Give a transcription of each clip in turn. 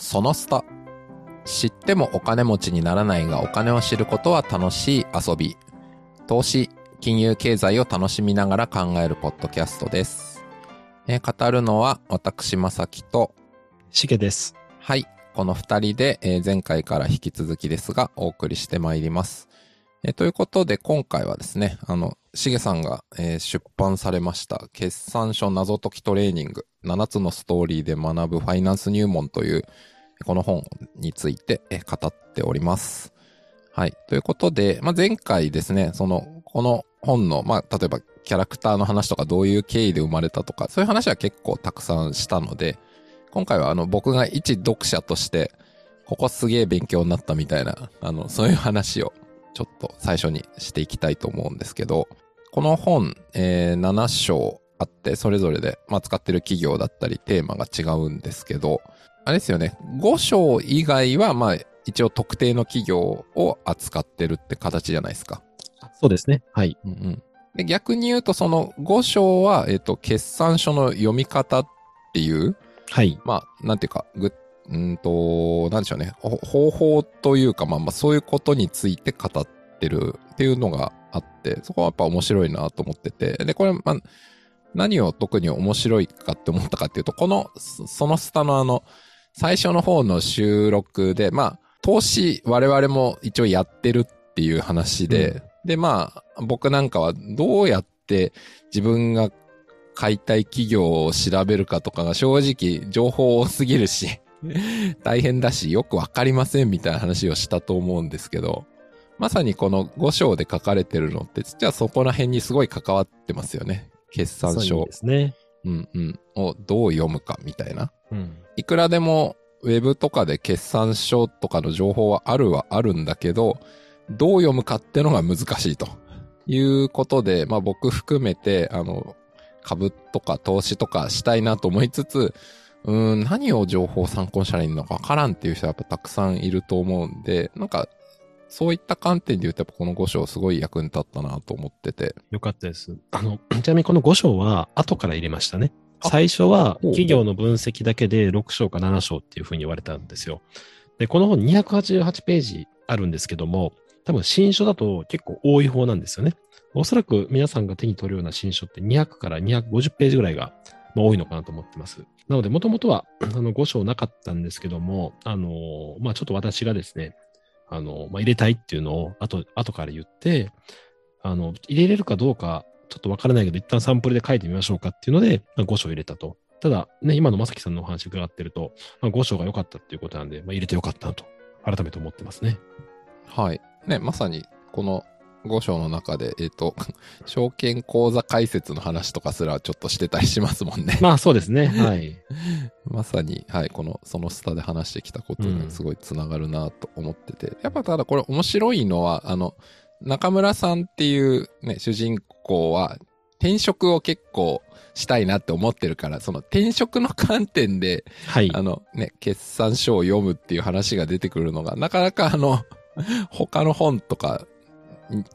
そのスタ。知ってもお金持ちにならないがお金を知ることは楽しい遊び。投資、金融経済を楽しみながら考えるポッドキャストです。えー語るのは私、まさきと、しげです。はい、この二人で、えー前回から引き続きですが、お送りしてまいります。えーということで、今回はですね、あの、しげさんが、えー出版されました、決算書謎解きトレーニング、7つのストーリーで学ぶファイナンス入門という、この本について、え語っております。はい。ということで、まあ、前回ですね、その、この本の、まあ、例えば、キャラクターの話とか、どういう経緯で生まれたとか、そういう話は結構たくさんしたので、今回はあの僕が一読者として、ここすげえ勉強になったみたいな、あの、そういう話をちょっと最初にしていきたいと思うんですけど、この本、えー7章あって、それぞれで、まあ、使ってる企業だったりテーマが違うんですけど、あれですよね、5章以外は、まあ、一応特定の企業を扱ってるって形じゃないですか。そうですね。はい。うんうん。で逆に言うと、その5章は、えっ、と、決算書の読み方っていう、はい。まあ、なんていうか、ぐ、うーんと、なんでしょうね。ほ方法というか、まあまあ、そういうことについて語ってるっていうのがあって、そこはやっぱ面白いなと思ってて。で、これ、まあ、何を特に面白いかって思ったかっていうと、この、そそのスタのあの、最初の方の収録で、まあ、投資我々も一応やってるっていう話で、で、まあ、僕なんかはどうやって自分が買いたい企業を調べるかとかが正直情報多すぎるし、大変だし、よくわかりませんみたいな話をしたと思うんですけど、まさにこの5章で書かれてるのって、実はそこら辺にすごい関わってますよね。決算書そうで。すね。うんうん。をどう読むかみたいな。うん。いくらでもウェブとかで決算書とかの情報はあるはあるんだけど、どう読むかってのが難しいということで、まあ僕含めて、あの、株とか投資とかしたいなと思いつつ、うーん、何を情報を参考にしたらいいのかわからんっていう人はやっぱたくさんいると思うんで、なんか、そういった観点で言うとやっぱこの5章すごい役に立ったなと思ってて。よかったです。あの、ちなみにこの5章は後から入れましたね。あ最初は企業の分析だけで6章か7章っていうふうに言われたんですよ。で、この本288ページあるんですけども、多分新書だと結構多い方なんですよね。おそらく皆さんが手に取るような新書って200から250ページぐらいが、まあ、多いのかなと思ってます。なので、もともとは あの5章なかったんですけども、あのまあ、ちょっと私がですね、あのまあ、入れたいっていうのを後、後から言って、あの、入れれるかどうか、ちょっとわからないけど、一旦サンプルで書いてみましょうかっていうので、まあ、5章入れたと。ただ、ね、今のまさきさんのお話伺ってると、まあ、5章が良かったっていうことなんで、まあ、入れて良かったなと、改めて思ってますね。はい。ね、まさに、この5章の中で、えっ、と、証券口座開設の話とかすらちょっとしてたりしますもんね。まあ、そうですね。はい。まさに、はい、この、そのスタで話してきたことうんにすごいつながるなと思ってて。やっぱただこれ面白いのは、あの、中村さんっていうね、主人公は、転職を結構したいなって思ってるから、その転職の観点で、はい。あのね、決算書を読むっていう話が出てくるのが、なかなかあの、他の本とか、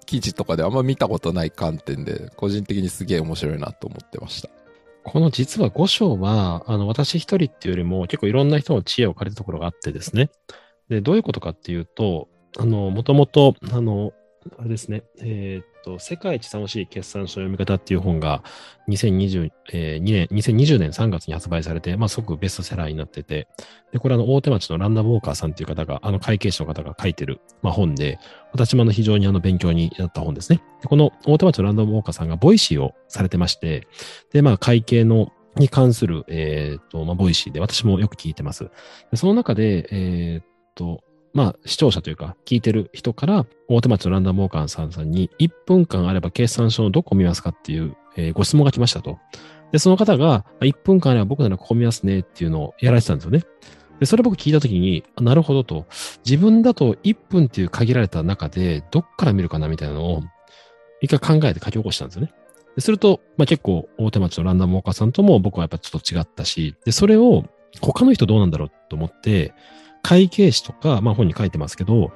記事とかであんま見たことない観点で、個人的にすげえ面白いなと思ってました。この実は5章は、あの、私一人っていうよりも結構いろんな人の知恵を借りたところがあってですね。で、どういうことかっていうと、あの、もともと、あの、あれですね、えーっと、世界一楽しい決算書読み方っていう本が2022年、2020年3月に発売されて、まあ、すごくベストセラーになってて、で、これあの、大手町のランダムウォーカーさんっていう方が、あの、会計士の方が書いてる、まあ、本で、私もあの、非常にあの、勉強になった本ですね。でこの大手町のランダムウォーカーさんが Voicy をされてまして、で、まあ、会計の、に関する、えーっと、まあ、 Voicy で私もよく聞いてます。その中で、えーっと、まあ、視聴者というか、聞いてる人から、大手町のランダムウォーカーさんさんに、1分間あれば決算書のどこを見ますかっていう、えーご質問が来ましたと。で、その方が、1分間あれば僕ならここ見ますねっていうのをやられてたんですよね。で、それ僕聞いたときに、なるほどと。自分だと1分っていう限られた中で、どっから見るかなみたいなのを、一回考えて書き起こしたんですよね。すると、まあ、結構大手町のランダムウォーカーさんとも僕はやっぱちょっと違ったし、で、それを他の人どうなんだろうと思って、会計士とか、まあ本に書いてますけど、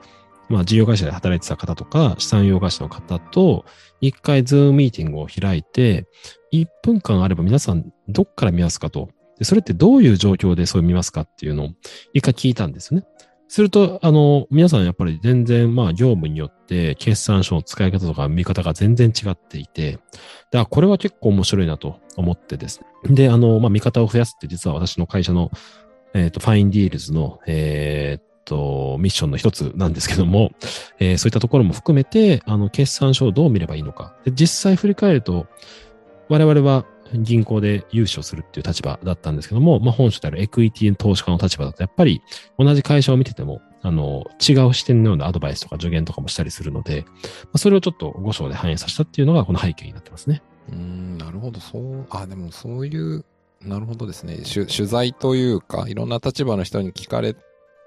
まあ事業会社で働いてた方とか、資産用会社の方と、一回ズームミーティングを開いて、1分間あれば皆さんどっから見ますかと。で、それってどういう状況でそう見ますかっていうのを一回聞いたんですね。すると、あの、皆さんやっぱり全然、まあ、業務によって決算書の使い方とか見方が全然違っていて、これは結構面白いなと思ってですね。で、あの、まあ、見方を増やすって実は私の会社の、えっ、ー、と、ファインディールズの、えっ、ー、と、ミッションの一つなんですけども、えー、そういったところも含めて、あの、決算書をどう見ればいいのか。で実際振り返ると、我々は銀行で融資をするっていう立場だったんですけども、まあ、本書であるエクイティ投資家の立場だと、やっぱり同じ会社を見てても、あの、違う視点のようなアドバイスとか助言とかもしたりするので、まあ、それをちょっと5章で反映させたっていうのがこの背景になってますね。うん、なるほど。そう、あ、でもそういう、なるほどですね。取取材というか、いろんな立場の人に聞かれ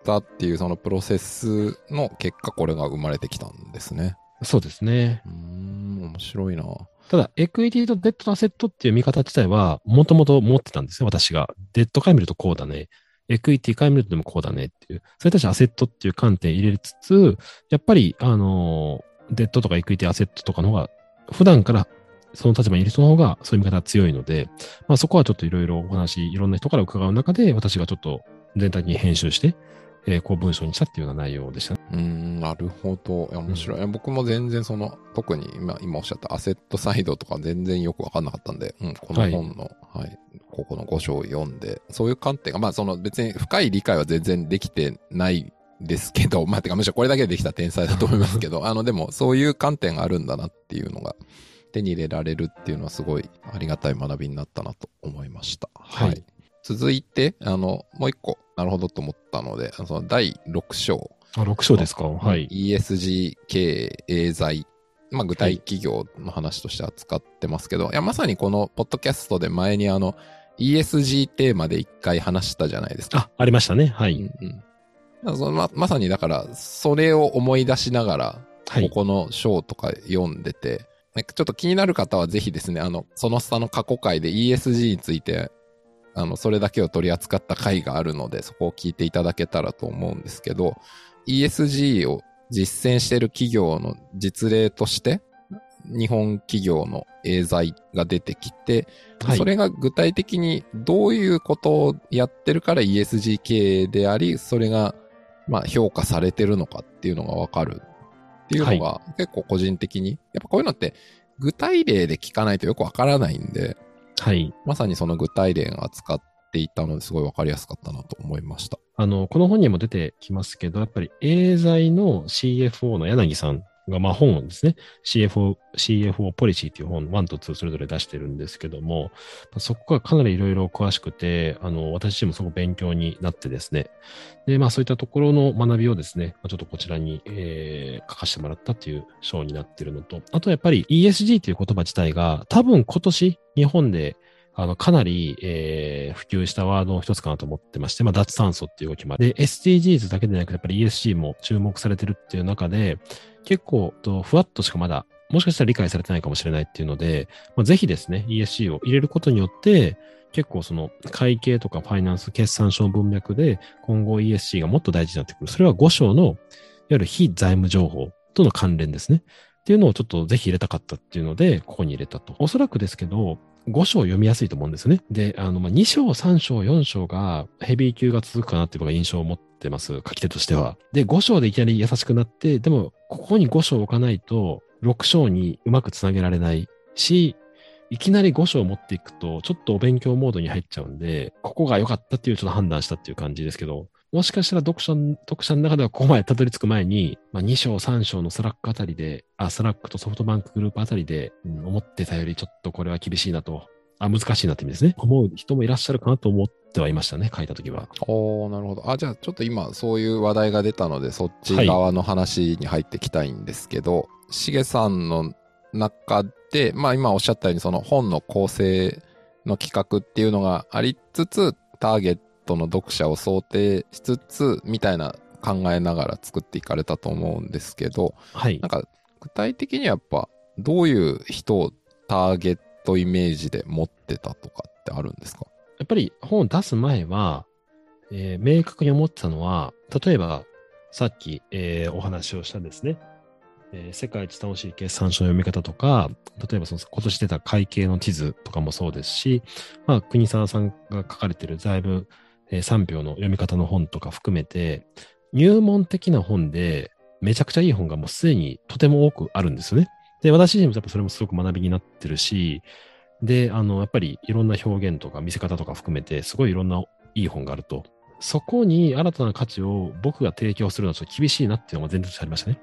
たっていうそのプロセスの結果、これが生まれてきたんですね。そうですね。うん、面白いな。ただ、エクイティとデットとアセットっていう見方自体は、もともと持ってたんですよ、私が。デットから見るとこうだね。エクイティから見るとでもこうだねっていう。それたちアセットっていう観点入れつつ、やっぱり、あの、デッドとかエクイティ、アセットとかの方が、普段からその立場にいる人の方がそういう見方が強いので、まあそこはちょっといろいろお話、いろんな人から伺う中で、私がちょっと全体に編集して、えー、こう文章にしたっていうような内容でした、ね。うん、なるほど。いや、面白い。うん、僕も全然その、特に今、今おっしゃったアセットサイドとか全然よくわかんなかったんで、うん、この本の、はい、はい、ここの5章を読んで、そういう観点が、まあその別に深い理解は全然できてないですけど、まあてかむしろこれだけでできた天才だと思いますけど、あのでもそういう観点があるんだなっていうのが手に入れられるっていうのはすごいありがたい学びになったなと思いました。はい、はい続いて、あの、もう一個、なるほどと思ったので、その第6章。あ、6章ですか？はい。ESG 経営財。まあ、具体企業の話として扱ってますけど、はい、いや、まさにこのポッドキャストで前にあの、ESG テーマで一回話したじゃないですか。あ、ありましたね。はい。うんうん、そのままさにだから、それを思い出しながら、ここの章とか読んでて、はい、ちょっと気になる方はぜひですね、あの、その下の過去回で ESG についてあの、それだけを取り扱った回があるので、そこを聞いていただけたらと思うんですけど、ESG を実践している企業の実例として、日本企業のエーザイが出てきて、はい、それが具体的にどういうことをやってるから ESG 経営であり、それが、まあ、評価されてるのかっていうのがわかるっていうのが、結構個人的に、やっぱこういうのって具体例で聞かないとよくわからないんで、はい。まさにその具体例が扱っていたのですごいわかりやすかったなと思いました。あの、この本にも出てきますけど、やっぱりエーザイの CFO の柳さんが、まあ本をですね、CFO、CFO ポリシーっていう本、1と2それぞれ出してるんですけども、そこがかなりいろいろ詳しくて、あの、私自身もすごく勉強になってですね、で、まあそういったところの学びをですね、ちょっとこちらに、えー、書かせてもらったっていう章になってるのと、あとやっぱり ESG っていう言葉自体が、多分今年日本であの、かなり、えー、普及したワードの一つかなと思ってまして、まあ、脱炭素っていう動きもある。で、SDGs だけでなく、やっぱり ESG も注目されてるっていう中で、結構、とふわっとしかまだ、もしかしたら理解されてないかもしれないっていうので、まあ、ぜひですね、ESG を入れることによって、結構その会計とかファイナンス、決算書の文脈で今後 ESG がもっと大事になってくる。それは5章のいわゆる非財務情報との関連ですね。っていうのをちょっとぜひ入れたかったっていうので、ここに入れたと。おそらくですけど、5章読みやすいと思うんですね。で、あの、ま、2章、3章、4章がヘビー級が続くかなっていうのが印象を持っててます。書き手としては。で、5章でいきなり優しくなって、でも、ここに5章置かないと、6章にうまくつなげられないし、いきなり5章を持っていくと、ちょっとお勉強モードに入っちゃうんで、ここが良かったっていうちょっと判断したっていう感じですけど、もしかしたら読者読者の中ではここまでたどり着く前に、まあ、2章、3章の Slack あたりで、あ、 Slack とソフトバンクグループあたりで、うん、思ってたよりちょっとこれは厳しいなと、あ、難しいなって意味ですね。思う人もいらっしゃるかなと思ってはいましたね、書いたときは。おなるほど。あ、じゃあちょっと今そういう話題が出たので、そっち側の話に入ってきたいんですけど、し、げ、さんの中で、まあ今おっしゃったようにその本の構成の企画っていうのがありつつ、ターゲットの読者を想定しつつ、みたいな考えながら作っていかれたと思うんですけど、はい。なんか、具体的にやっぱ、どういう人をターゲットイメージで持ってたとかってあるんですか？やっぱり本を出す前は、えー、明確に思ってたのは、例えば、さっき、えー、お話をしたですね、えー世界一楽しい決算書の読み方とか、例えばその今年出た会計の地図とかもそうですし、まあ、国沢さんが書かれている財務、えー3秒の読み方の本とか含めて、入門的な本でめちゃくちゃいい本がもうすでにとても多くあるんですよね。で、私自身もやっぱそれもすごく学びになってるし、で、あの、やっぱりいろんな表現とか見せ方とか含めて、すごいいろんないい本があると。そこに新たな価値を僕が提供するのはちょっと厳しいなっていうのが前提としてありましたね。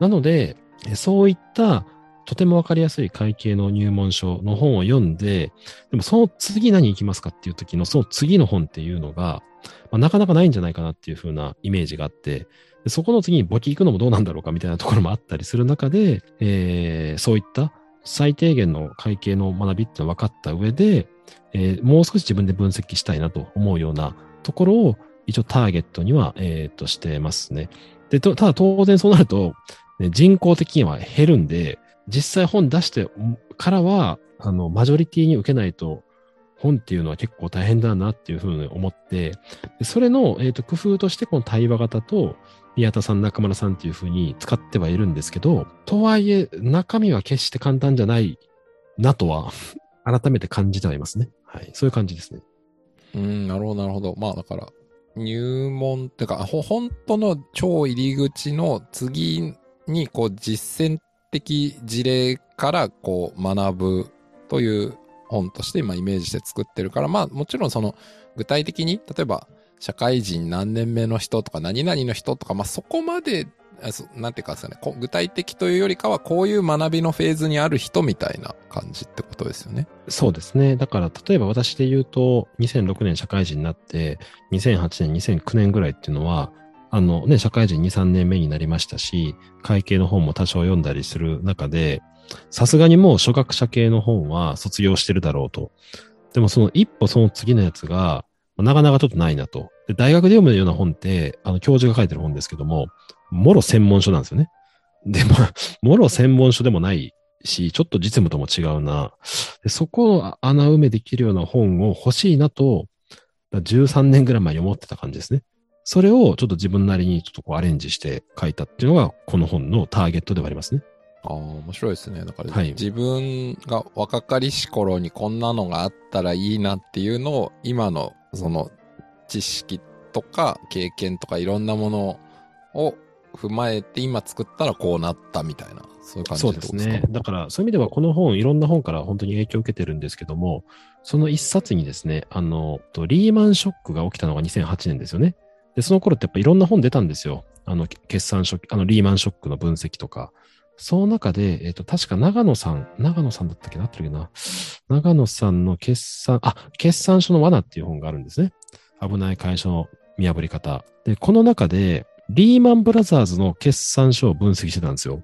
なので、そういったとてもわかりやすい会計の入門書の本を読んで、でもその次何行きますかっていう時のその次の本っていうのが、まあ、なかなかないんじゃないかなっていう風なイメージがあって、でそこの次に簿記行くのもどうなんだろうかみたいなところもあったりする中で、えーそういった最低限の会計の学びっていうのは分かった上で、えーもう少し自分で分析したいなと思うようなところを一応ターゲットには、えー、としてますね。で、ただ当然そうなると、ね人口的には減るんで、実際本出してからは、あの、マジョリティに受けないと、本っていうのは結構大変だなっていうふうに思って、それの、えー、と工夫としてこの対話型と宮田さん、中村さんっていうふうに使ってはいるんですけど、とはいえ中身は決して簡単じゃないなとは 改めて感じてはいますね。はい。そういう感じですね。うん、なるほど、なるほど。まあだから、入門っていうか、本当の超入り口の次に、こう、実践的事例から、こう、学ぶという本として、今イメージして作ってるから、まあもちろんその、具体的に、例えば、社会人何年目の人とか、何々の人とか、まあそこまで、なんていうかですね、具体的というよりかは、こういう学びのフェーズにある人みたいな感じってことですよね。そうですね。だから、例えば私で言うと、2006年社会人になって、2008年、2009年ぐらいっていうのは、あのね、社会人2、3年目になりましたし、会計の本も多少読んだりする中で、さすがにもう初学者系の本は卒業してるだろうと。でもその一歩その次のやつが、なかなかちょっとないなと。で大学で読むような本って、あの、教授が書いてる本ですけども、もろ専門書なんですよね。で、まあ、もろ専門書でもないし、ちょっと実務とも違うな。でそこを穴埋めできるような本を欲しいなと、だ13年ぐらい前に思ってた感じですね。それをちょっと自分なりにちょっとこうアレンジして書いたっていうのが、この本のターゲットではありますね。ああ、面白いですね。だから、はい自分が若かりし頃にこんなのがあったらいいなっていうのを、今のその知識とか経験とかいろんなものを踏まえて今作ったらこうなったみたいな、そういう感じですね。だから、そういう意味ではこの本、いろんな本から本当に影響を受けてるんですけども、その一冊にですね、あの、リーマンショックが起きたのが2008年ですよね。で、その頃ってやっぱいろんな本出たんですよ。あの、決算書、あの、リーマンショックの分析とか。その中で、えっ、と、確か長野さん、長野さんだったっけなってるけどな。長野さんの決算、あ、決算書の罠っていう本があるんですね。危ない会社の見破り方。で、この中で、リーマンブラザーズの決算書を分析してたんですよ。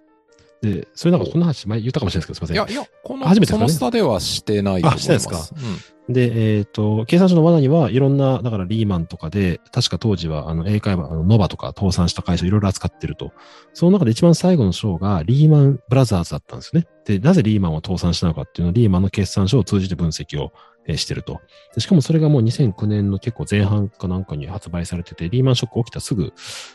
で、それなんかこの話前言ったかもしれないですけど、すみません。いや、いや、この、初めてねその下ではしてないと思います。あしてないですうんで、えっ、と、計算書の罠にはいろんな、だからリーマンとかで、確か当時はあの英会話、あのノバとか倒産した会社いろいろ扱ってると。その中で一番最後の章がリーマンブラザーズだったんですね。で、なぜリーマンを倒産したのかっていうのをリーマンの決算書を通じて分析を、えーしてるとで。しかもそれがもう2009年の結構前半かなんかに発売されてて、リーマンショック起きたすぐ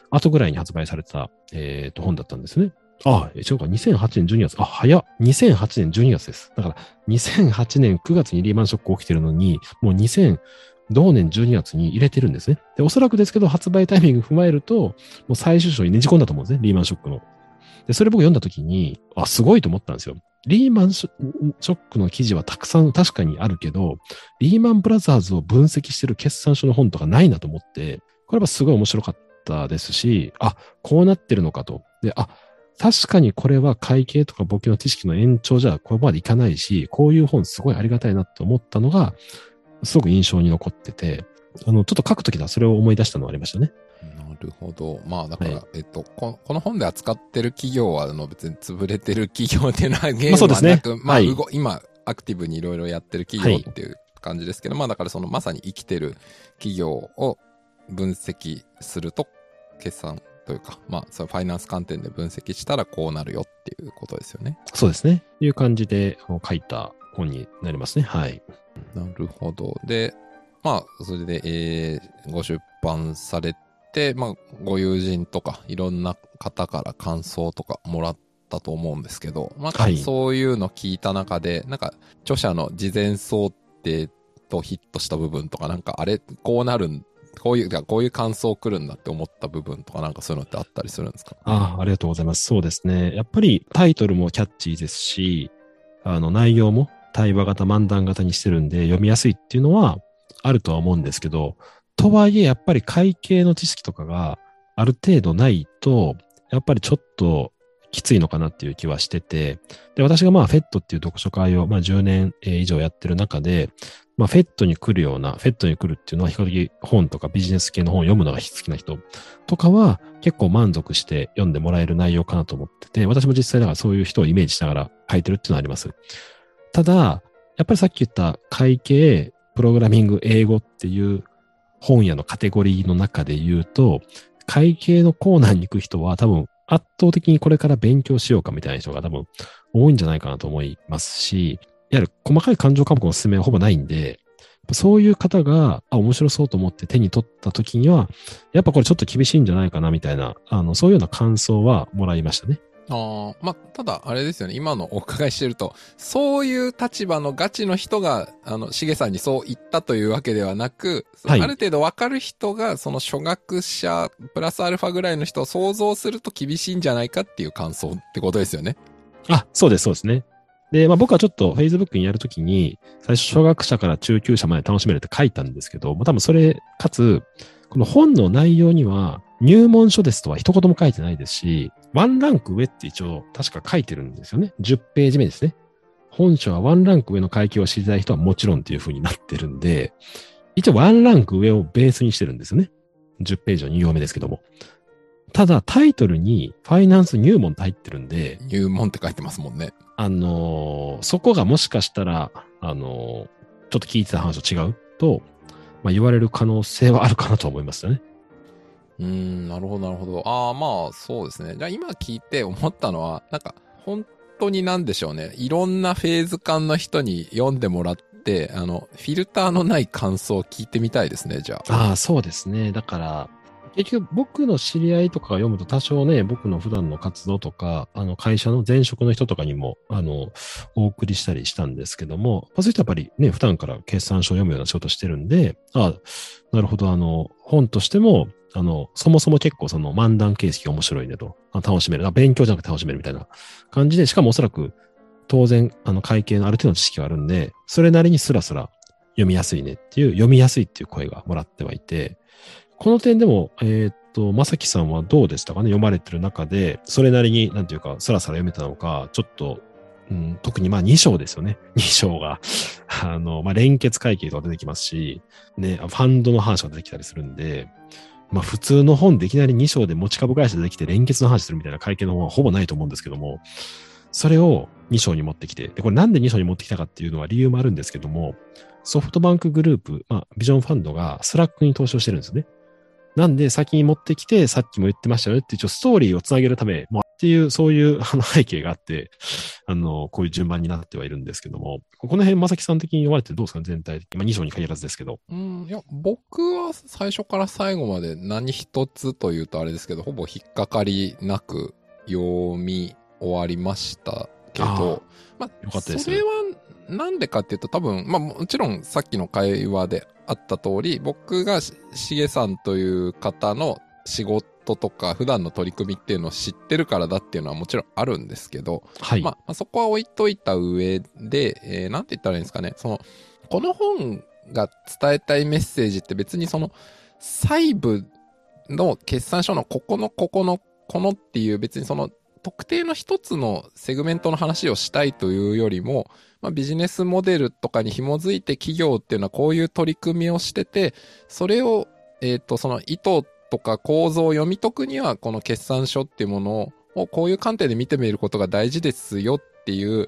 後ぐらいに発売された、えーと本だったんですね。あ、え違うか、2008年12月。あ、早っ。2008年12月です。だから、2008年9月にリーマンショック起きてるのに、もう2000、同年12月に入れてるんですね。で、おそらくですけど、発売タイミング踏まえると、もう最終章にねじ込んだと思うんですね、リーマンショックの。で、それ僕読んだ時に、あ、すごいと思ったんですよ。リーマンショックの記事はたくさん確かにあるけど、リーマンブラザーズを分析してる決算書の本とかないなと思って、これはすごい面白かったですし、あ、こうなってるのかと。で、あ、確かにこれは会計とか簿記の知識の延長じゃここまでいかないし、こういう本すごいありがたいなって思ったのが、すごく印象に残ってて、あの、ちょっと書くときだそれを思い出したのはありましたね。なるほど。まあ、だから、はいえっとこ、この本で扱ってる企業は、あの、別に潰れてる企業っていームまあそうですねはなく、まあ、はい動今、アクティブにいろいろやってる企業っていう感じですけど、まあ、だからその、まさに生きてる企業を分析すると、決算というか、まあ、そのファイナンス観点で分析したらこうなるよっていうことですよね。そうですね。いう感じで書いた本になりますね。はい。なるほど。で、まあ、それで、えー、ご出版されて、まあ、ご友人とか、いろんな方から感想とかもらったと思うんですけど、なんかそういうの聞いた中で、はい、なんか著者の事前想定とヒットした部分とか、なんかあれ、こうなるんこういう、こういう感想来るんだって思った部分とかなんかそういうのってあったりするんですか？ああ、ありがとうございます。そうですね。やっぱりタイトルもキャッチーですし、あの内容も対話型、漫談型にしてるんで読みやすいっていうのはあるとは思うんですけど、とはいえやっぱり会計の知識とかがある程度ないと、やっぱりちょっときついのかなっていう気はしてて、で、私がまあ、フェットっていう読書会をまあ10年以上やってる中で、まあ、フェットに来るような、フェットに来るっていうのは比較的本とかビジネス系の本を読むのが好きな人とかは結構満足して読んでもらえる内容かなと思ってて、私も実際だからそういう人をイメージしながら書いてるっていうのはあります。ただ、やっぱりさっき言った会計、プログラミング、英語っていう本屋のカテゴリーの中で言うと、会計のコーナーに行く人は多分圧倒的にこれから勉強しようかみたいな人が多分多いんじゃないかなと思いますし、いわゆる細かい感情科目のおすすめはほぼないんで、そういう方が、あ、面白そうと思って手に取った時には、やっぱこれちょっと厳しいんじゃないかなみたいな、あの、そういうような感想はもらいましたね。ああ、まあ、ただ、あれですよね。今のお伺いしてると、そういう立場のガチの人が、あの、しげさんにそう言ったというわけではなく、はい、ある程度わかる人が、その初学者、プラスアルファぐらいの人を想像すると厳しいんじゃないかっていう感想ってことですよね。あ、そうです、そうですね。で、まあ僕はちょっと Facebook にやるときに、最初小学者から中級者まで楽しめるって書いたんですけど、まあ多分それ、かつ、この本の内容には、入門書ですとは一言も書いてないですし、ワンランク上って一応確か書いてるんですよね。10ページ目ですね。本書はワンランク上の階級を知りたい人はもちろんっていう風になってるんで、一応ワンランク上をベースにしてるんですよね。10ページの2行目ですけども。ただタイトルにファイナンス入門って入ってるんで。入門って書いてますもんね。あのー、そこがもしかしたら、あのー、ちょっと聞いてた話と違うと、まあ、言われる可能性はあるかなと思いますよね。うん、なるほど、なるほど。ああ、まあ、そうですね。じゃあ今聞いて思ったのは、なんか、本当になんでしょうね。いろんなフェーズ感の人に読んでもらって、あの、フィルターのない感想を聞いてみたいですね、じゃあ。ああ、そうですね。だから、結局僕の知り合いとかが読むと多少ね、僕の普段の活動とか、あの会社の前職の人とかにも、あの、お送りしたりしたんですけども、そういう人はやっぱりね、普段から決算書を読むような仕事してるんで、ああなるほど、あの、本としても、あの、そもそも結構その漫談形式が面白いねと、楽しめる。勉強じゃなくて楽しめるみたいな感じで、しかもおそらく当然、あの会計のある程度の知識があるんで、それなりにスラスラ読みやすいねっていう、読みやすいっていう声がもらってはいて、この点でも、えー、っと、まさきさんはどうでしたかね？読まれてる中で、それなりに、なんていうか、さらさら読めたのか、ちょっと、うん、特にまあ2章ですよね。2章が あの、まあ連結会計とか出てきますし、ね、ファンドの話が出てきたりするんで、まあ普通の本でいきなり2章で持ち株会社出てきて連結の話するみたいな会見の本はほぼないと思うんですけども、それを2章に持ってきて、これなんで2章に持ってきたかっていうのは理由もあるんですけども、ソフトバンクグループ、まあビジョンファンドが Slack に投資をしてるんですね。なんで先に持ってきて、さっきも言ってましたよねって一応ストーリーをつなげるため、っていう、そういうあの背景があって、あの、こういう順番になってはいるんですけども、この辺、まさきさん的に読まれてどうですか全体的に。まあ、2章に限らずですけど。うん、いや、僕は最初から最後まで何一つというとあれですけど、ほぼ引っかかりなく読み終わりましたけど、まあ、よかったですそれはなんでかっていうと多分、まあもちろんさっきの会話であった通り、僕がしげさんという方の仕事とか普段の取り組みっていうのを知ってるからだっていうのはもちろんあるんですけど、はい。まあ、そこは置いといた上で、えー、なんて言ったらいいんですかね、その、この本が伝えたいメッセージって別にその、細部の決算書のここのここのこのっていう別にその特定の一つのセグメントの話をしたいというよりも、まあ、ビジネスモデルとかに紐づいて企業っていうのはこういう取り組みをしてて、それを、えっ、ー、と、その意図とか構造を読み解くには、この決算書っていうものをこういう観点で見てみることが大事ですよっていう、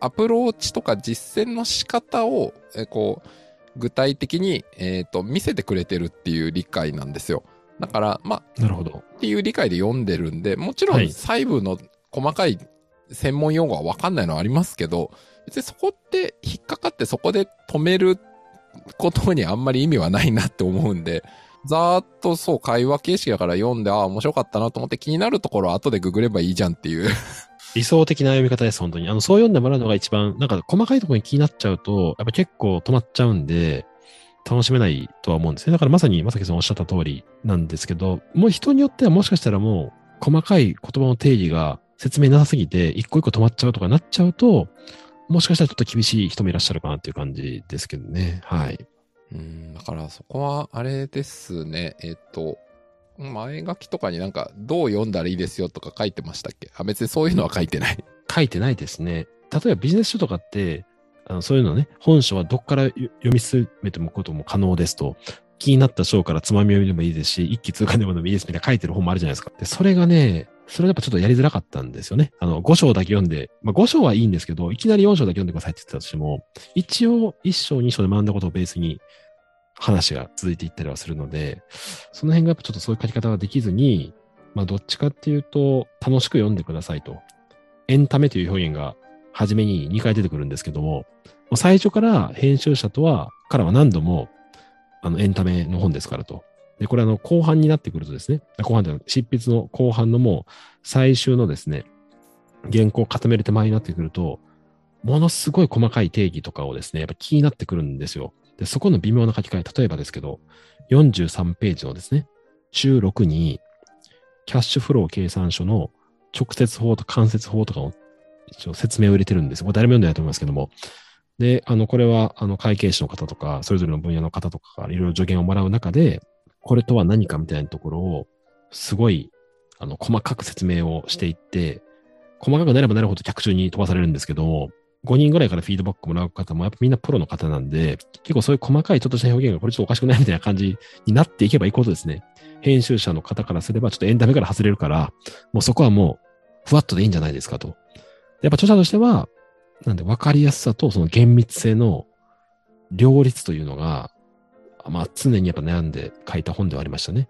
アプローチとか実践の仕方を、こう、具体的に、えっ、と、見せてくれてるっていう理解なんですよ。だから、まあ、なるほど。っていう理解で読んでるんで、もちろん細部の細かい専門用語はわかんないのはありますけど、別にそこって引っかかってそこで止めることにあんまり意味はないなって思うんで、ざーっとそう会話形式だから読んで、ああ、面白かったなと思って気になるところは後でググればいいじゃんっていう 理想的な読み方です、本当に。あの、そう読んでもらうのが一番、なんか細かいところに気になっちゃうと、やっぱ結構止まっちゃうんで、楽しめないとは思うんですね。だからまさに、まさきさんおっしゃった通りなんですけど、もう人によってはもしかしたらもう、細かい言葉の定義が説明なさすぎて、一個一個止まっちゃうとかなっちゃうと、もしかしたらちょっと厳しい人もいらっしゃるかなっていう感じですけどね。はい。うん、だからそこは、あれですね、えっ、と、前書きとかになんか、どう読んだらいいですよとか書いてましたっけ？あ、別にそういうのは書いてない。書いてないですね。例えばビジネス書とかって、あのそういうのね、本書はどっから読み進めてもことも可能ですと、気になった章からつまみ読みでもいいですし、一気通過でもいいですみたいな書いてる本もあるじゃないですか。で、それがね、それやっぱちょっとやりづらかったんですよね。あの、5章だけ読んで、まあ5章はいいんですけど、いきなり4章だけ読んでくださいって言ってたとしても、一応1章2章で学んだことをベースに話が続いていったりはするので、その辺がやっぱちょっとそういう書き方ができずに、まあどっちかっていうと、楽しく読んでくださいと。エンタメという表現が初めに2回出てくるんですけども、も最初から編集者とは、からは何度も、あの、エンタメの本ですからと。で、これあの、後半になってくるとですね、後半で執筆の後半のもう、最終のですね、原稿を固める手前になってくると、ものすごい細かい定義とかをですね、やっぱ気になってくるんですよ。で、そこの微妙な書き換え、例えばですけど、43ページのですね、中6に、キャッシュフロー計算書の直接法と間接法とかを一応説明を入れてるんですよ。これ誰も読んでないと思いますけども。で、あの、これは、あの、会計士の方とか、それぞれの分野の方とかからいろいろ助言をもらう中で、これとは何かみたいなところを、すごい、あの、細かく説明をしていって、細かくなればなるほど客中に飛ばされるんですけど、5人ぐらいからフィードバックもらう方も、やっぱみんなプロの方なんで、結構そういう細かいちょっとした表現がこれちょっとおかしくないみたいな感じになっていけばいいことですね。編集者の方からすればちょっとエンタメから外れるから、もうそこはもう、ふわっとでいいんじゃないですかと。やっぱ著者としては、なんで分かりやすさとその厳密性の両立というのが、まあ常にやっぱ悩んで書いた本ではありましたね。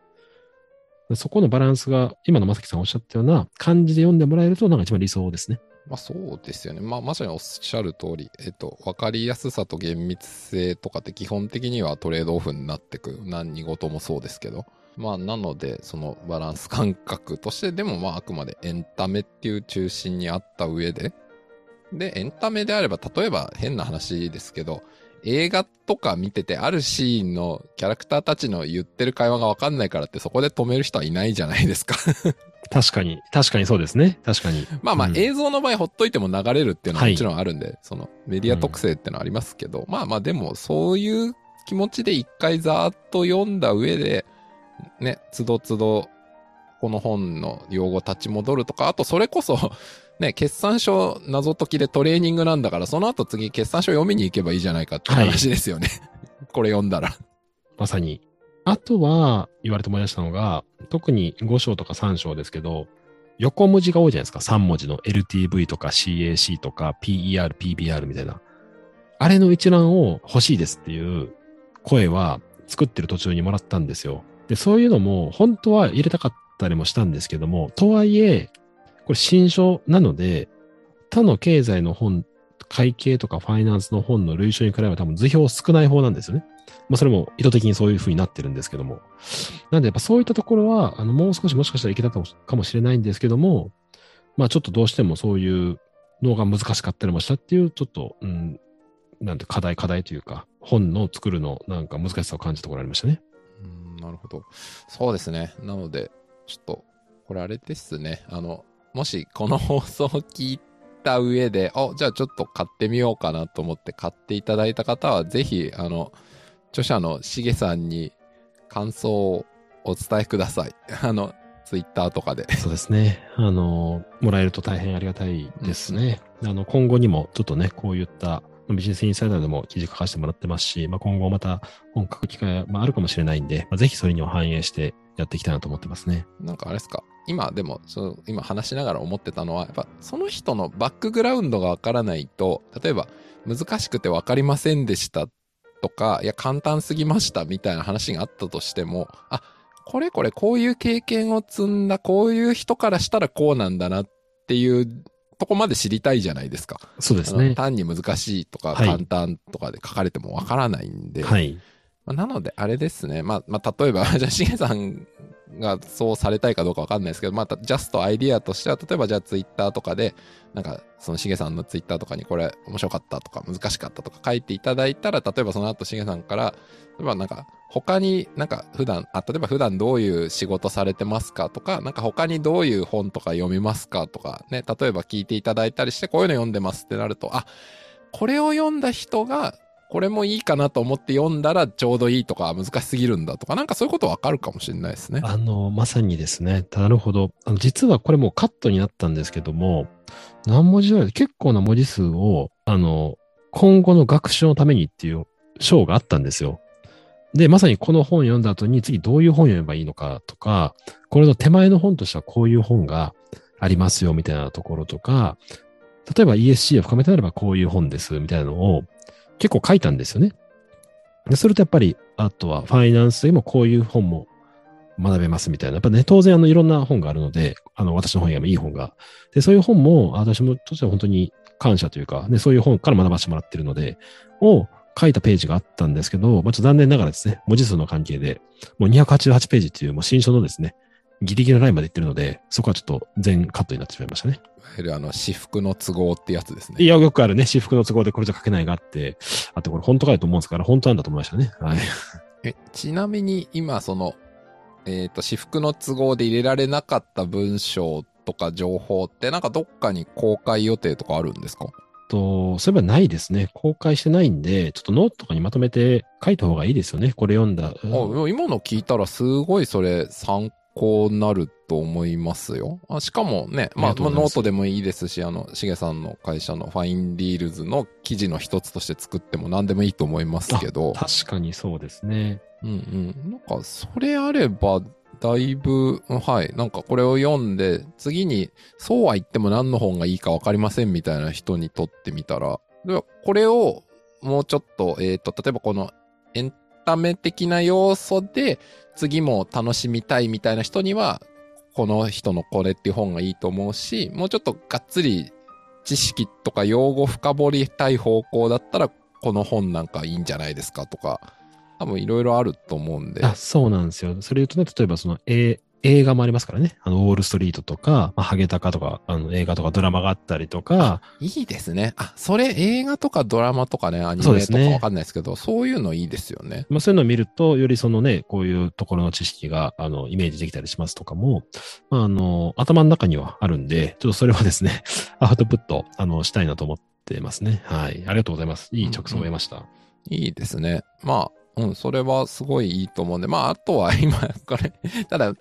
そこのバランスが、今のまさきさんおっしゃったような感じで読んでもらえると、なんか一番理想ですね。まあそうですよね。まあまさにおっしゃる通り、えっと、わかりやすさと厳密性とかって基本的にはトレードオフになってく。何事もそうですけど。まあなので、そのバランス感覚として、でもまああくまでエンタメっていう中心にあった上で、で、エンタメであれば、例えば変な話ですけど、映画とか見てて、あるシーンのキャラクターたちの言ってる会話がわかんないからって、そこで止める人はいないじゃないですか。確かに、確かにそうですね。確かに。まあまあ、うん映像の場合ほっといても流れるっていうのははいもちろんあるんで、そのメディア特性ってのはありますけど、まあまあでもそういう気持ちで一回ざーっと読んだ上で、ね、つどつどこの本の用語立ち戻るとか、あとそれこそ、ね、決算書謎解きでトレーニングなんだから、その後次決算書読みに行けばいいじゃないかって話ですよね。これ読んだら。まさに。あとは、言われて思い出したのが、特に5章とか3章ですけど、横文字が多いじゃないですか。3文字の LTV とか CAC とか PER、PBR みたいな。あれの一覧を欲しいですっていう声は作ってる途中にもらったんですよ。で、そういうのも本当は入れたかったりもしたんですけども、とはいえ、これ新書なので、他の経済の本、会計とかファイナンスの本の類書に比べれば多分図表少ない方なんですよね。まあそれも意図的にそういう風になってるんですけども。なんでやっぱそういったところは、あの、もう少しもしかしたらいけたかもしれないんですけども、まあちょっとどうしてもそういうのが難しかったりもしたっていう、ちょっと、うん、なんて課題課題というか、本の作るのなんか難しさを感じたところありましたね。うんなるほど。そうですね。なので、ちょっと、これあれですね。あの、もしこの放送を聞いた上で、あ、じゃあちょっと買ってみようかなと思って買っていただいた方は、ぜひ、あの、著者のしげさんに感想をお伝えください。あの、ツイッターとかで。そうですね。あの、もらえると大変ありがたいですね。あの、今後にもちょっとね、こういったビジネスインサイダーでも記事書かせてもらってますし、まあ、今後また本書く機会、まあ、あるかもしれないんで、まあ、ぜひそれにも反映してやっていきたいなと思ってますね。なんかあれですか？今でもその今話しながら思ってたのはやっぱその人のバックグラウンドがわからないと例えば難しくてわかりませんでしたとかいや簡単すぎましたみたいな話があったとしてもあこれこれこういう経験を積んだこういう人からしたらこうなんだなっていうとこまで知りたいじゃないですか。そうですね。単に難しいとかはい簡単とかで書かれてもわからないんで、はい。まなので、あれですね。まあ、まあ、例えば、じゃあ、しげさんがそうされたいかどうかわかんないですけど、また、ジャストアイディアとしては、例えばじゃあツイッターとかで、なんか、そのしげさんのツイッターとかにこれ面白かったとか難しかったとか書いていただいたら、例えばその後しげさんから、例えばなんか、他になんか普段、あ、例えば普段どういう仕事されてますかとか、なんか他にどういう本とか読みますかとかね、例えば聞いていただいたりして、こういうの読んでますってなると、あ、これを読んだ人が、これもいいかなと思って読んだらちょうどいいとか難しすぎるんだとか、なんかそういうことわかるかもしれないですね。あの、まさにですね。なるほど。あの実はこれもうカットになったんですけども、何文字ぐらい結構な文字数を、あの、今後の学習のためにっていう章があったんですよ。で、まさにこの本読んだ後に次どういう本読めばいいのかとか、これの手前の本としてはこういう本がありますよみたいなところとか、例えば ESC を深めたならばこういう本ですみたいなのを結構書いたんですよね。で、それとやっぱり、あとはファイナンスでもこういう本も学べますみたいな。やっぱね、当然あのいろんな本があるので、あの私の本以外もいい本が。で、そういう本も私もとしては本当に感謝というか、ね、そういう本から学ばせてもらってるので、を書いたページがあったんですけど、まあ、ちょっと残念ながらですね、文字数の関係で、もう288ページっていうもう新書のですね、ギリギリのラインまで行ってるので、そこはちょっと全カットになってしまいましたね。いわゆるあの、私服の都合ってやつですね。いや、よくあるね、私服の都合でこれじゃ書けないがあって、あとこれ本当かよと思うんですから、本当なんだと思いましたね。はい。え、ちなみに今その、えっ、と、紙幅の都合で入れられなかった文章とか情報ってなんかどっかに公開予定とかあるんですか？と、そういえばないですね。公開してないんで、ちょっとノートとかにまとめて書いた方がいいですよね。これ読んだ。あ、でも今の聞いたらすごいそれ参考になると思いますよ。あしかもね、まあ、まノートでもいいですし、あの、しげさんの会社のファインディールズの記事の一つとして作っても何でもいいと思いますけど。確かにそうですね。うんうん。なんか、それあれば、だいぶ、はい。なんかこれを読んで、次に、そうは言っても何の本がいいかわかりませんみたいな人にとってみたら、ではこれをもうちょっと、えっ、と、例えばこのエンため的な要素で、次も楽しみたいみたいな人には、この人のこれっていう本がいいと思うし、もうちょっとがっつり知識とか用語深掘りたい方向だったら、この本なんかいいんじゃないですかとか、多分いろいろあると思うんで。あ、そうなんですよ。それ言うとね、例えばその、A 映画もありますからね。あの、ウォールストリートとか、まあ、ハゲタカとか、あの、映画とかドラマがあったりとか、いいですね。あ、それ映画とかドラマとかね、アニメとかわかんないですけど、そういうのいいですよね。まあ、そういうのを見ると、よりそのね、こういうところの知識が、あの、イメージできたりしますとかも、まあ、あの、頭の中にはあるんで、ちょっとそれはですね、アウトプット、あの、したいなと思ってますね。はい。ありがとうございます。いい直送を得ました。いいですね。まあ、うん、それはすごいいいと思うんで、まあ、あとは 今、これ、ただ、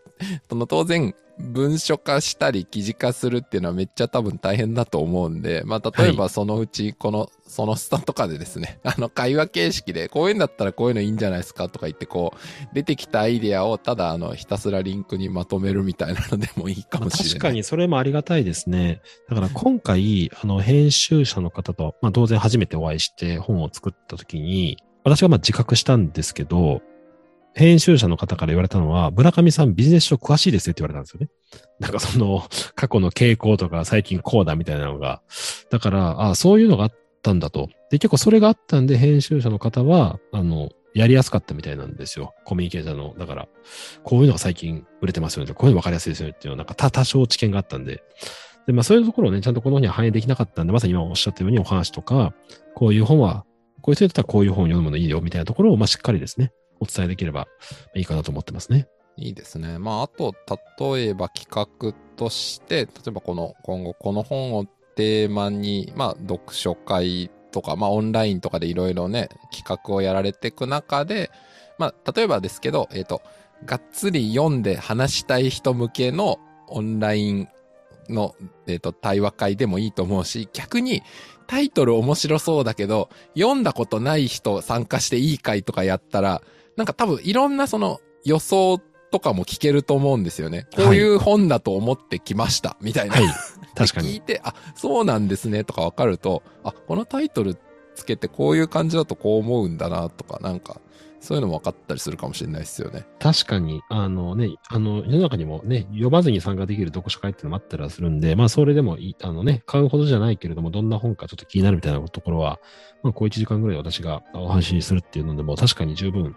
その当然、文書化したり記事化するっていうのはめっちゃ多分大変だと思うんで、まあ、例えばそのうち、この、そのスタとかでですね、あの、会話形式で、こういうんだったらこういうのいいんじゃないですかとか言って、こう、出てきたアイデアをただ、あの、ひたすらリンクにまとめるみたいなのでもいいかまあもしれない。確かにそれもありがたいですね。だから今回、あの、編集者の方と、まあ当然初めてお会いして本を作った時に、私がまあ自覚したんですけど、編集者の方から言われたのは、村上さんビジネス書詳しいですねって言われたんですよね。なんかその、過去の傾向とか最近こうだみたいなのが。だから、ああそういうのがあったんだと。で、結構それがあったんで、編集者の方は、あの、やりやすかったみたいなんですよ。コミュニケーションの。だから、こういうのが最近売れてますよね。こういうの分かりやすいですよねっていうのは、なんか多多少知見があったんで。で、まあそういうところをね、ちゃんとこの本には反映できなかったんで、まさに今おっしゃったようにお話とか、こういう本は、こういう人だったらこういう本を読むのいいよみたいなところを、まあしっかりですね、お伝えできればいいかなと思ってますね。いいですね。まあ、あと、例えば企画として、例えばこの、今後この本をテーマに、まあ、読書会とか、まあ、オンラインとかでいろいろね、企画をやられていく中で、まあ、例えばですけど、えっ、と、がっつり読んで話したい人向けのオンラインの、えっ、と、対話会でもいいと思うし、逆に、タイトル面白そうだけど、読んだことない人参加していい会とかやったら、なんか多分いろんなその予想とかも聞けると思うんですよね。こういう本だと思ってきました、みたいな。はい。確かに。聞いて、あ、そうなんですね、とかわかると、あ、このタイトルつけてこういう感じだとこう思うんだな、とか、なんか、そういうのも分かったりするかもしれないですよね。確かに、あのね、あの、世の中にもね、読まずに参加できる読書会っていうのもあったりはするんで、まあ、それでもいい、あのね、買うほどじゃないけれども、どんな本かちょっと気になるみたいなところは、まあ、こう1時間ぐらい私がお話しするっていうのでも、確かに十分、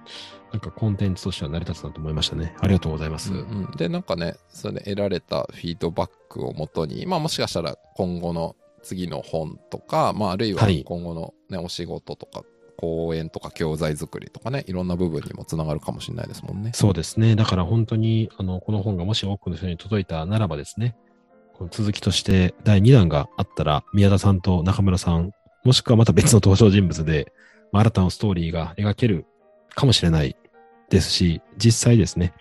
なんかコンテンツとしては成り立つなと思いましたね。ありがとうございます。うんうんで、なんかね、それで得られたフィードバックをもとに、まあもしかしたら今後の次の本とか、まああるいははい今後のね、お仕事とか、講演とか教材作りとかね、いろんな部分にもつながるかもしれないですもんね。そうですね。だから本当に、あの、この本がもし多くの人に届いたならばですね、この続きとして第2弾があったら、宮田さんと中村さん、もしくはまた別の登場人物で、まあ新たなストーリーが描けるかもしれないですし、実際ですね、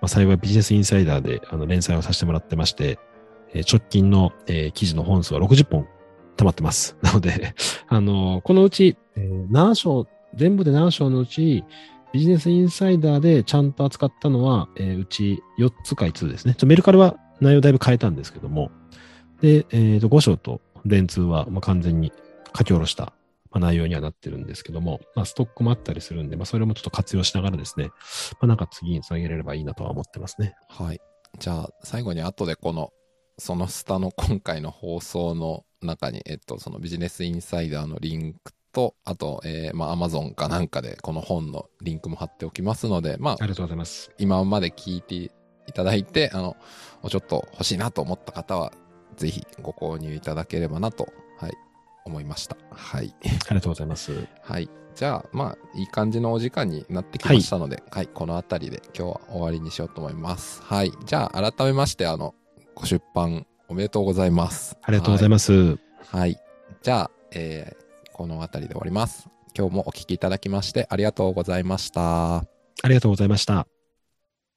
まあ、幸いビジネスインサイダーであの連載をさせてもらってまして、直近の、記事の本数は60本溜まってます。なので、あのこのうち、えー7章、全部で7章のうち、ビジネスインサイダーでちゃんと扱ったのは、えーうち4つか5つですね。ちょメルカリは内容だいぶ変えたんですけども、で、えーと5章と電通はまあ完全に書き下ろしたま内容にはなってるんですけども、まあ、ストックもあったりするんで、まあ、それもちょっと活用しながらですね、まあ、なんか次につなげれればいいなとは思ってますね。はい。じゃあ、最後に後でこの、そのスタの今回の放送の中に、えっと、そのビジネスインサイダーのリンクと、あと、えー、まあ、アマゾンかなんかでこの本のリンクも貼っておきますので、まあ、ありがとうございます。今まで聞いていただいて、あの、ちょっと欲しいなと思った方は、ぜひご購入いただければなと、はい、思いました。はい。ありがとうございます。はい。じゃあ、まあ、いい感じのお時間になってきましたので、はい、この辺りで今日は終わりにしようと思います。はい。じゃあ、改めまして、あの、ご出版おめでとうございます。ありがとうございます。す。はい。じゃあ、えーこの辺りで終わります。今日もお聞きいただきましてありがとうございました。ありがとうございました。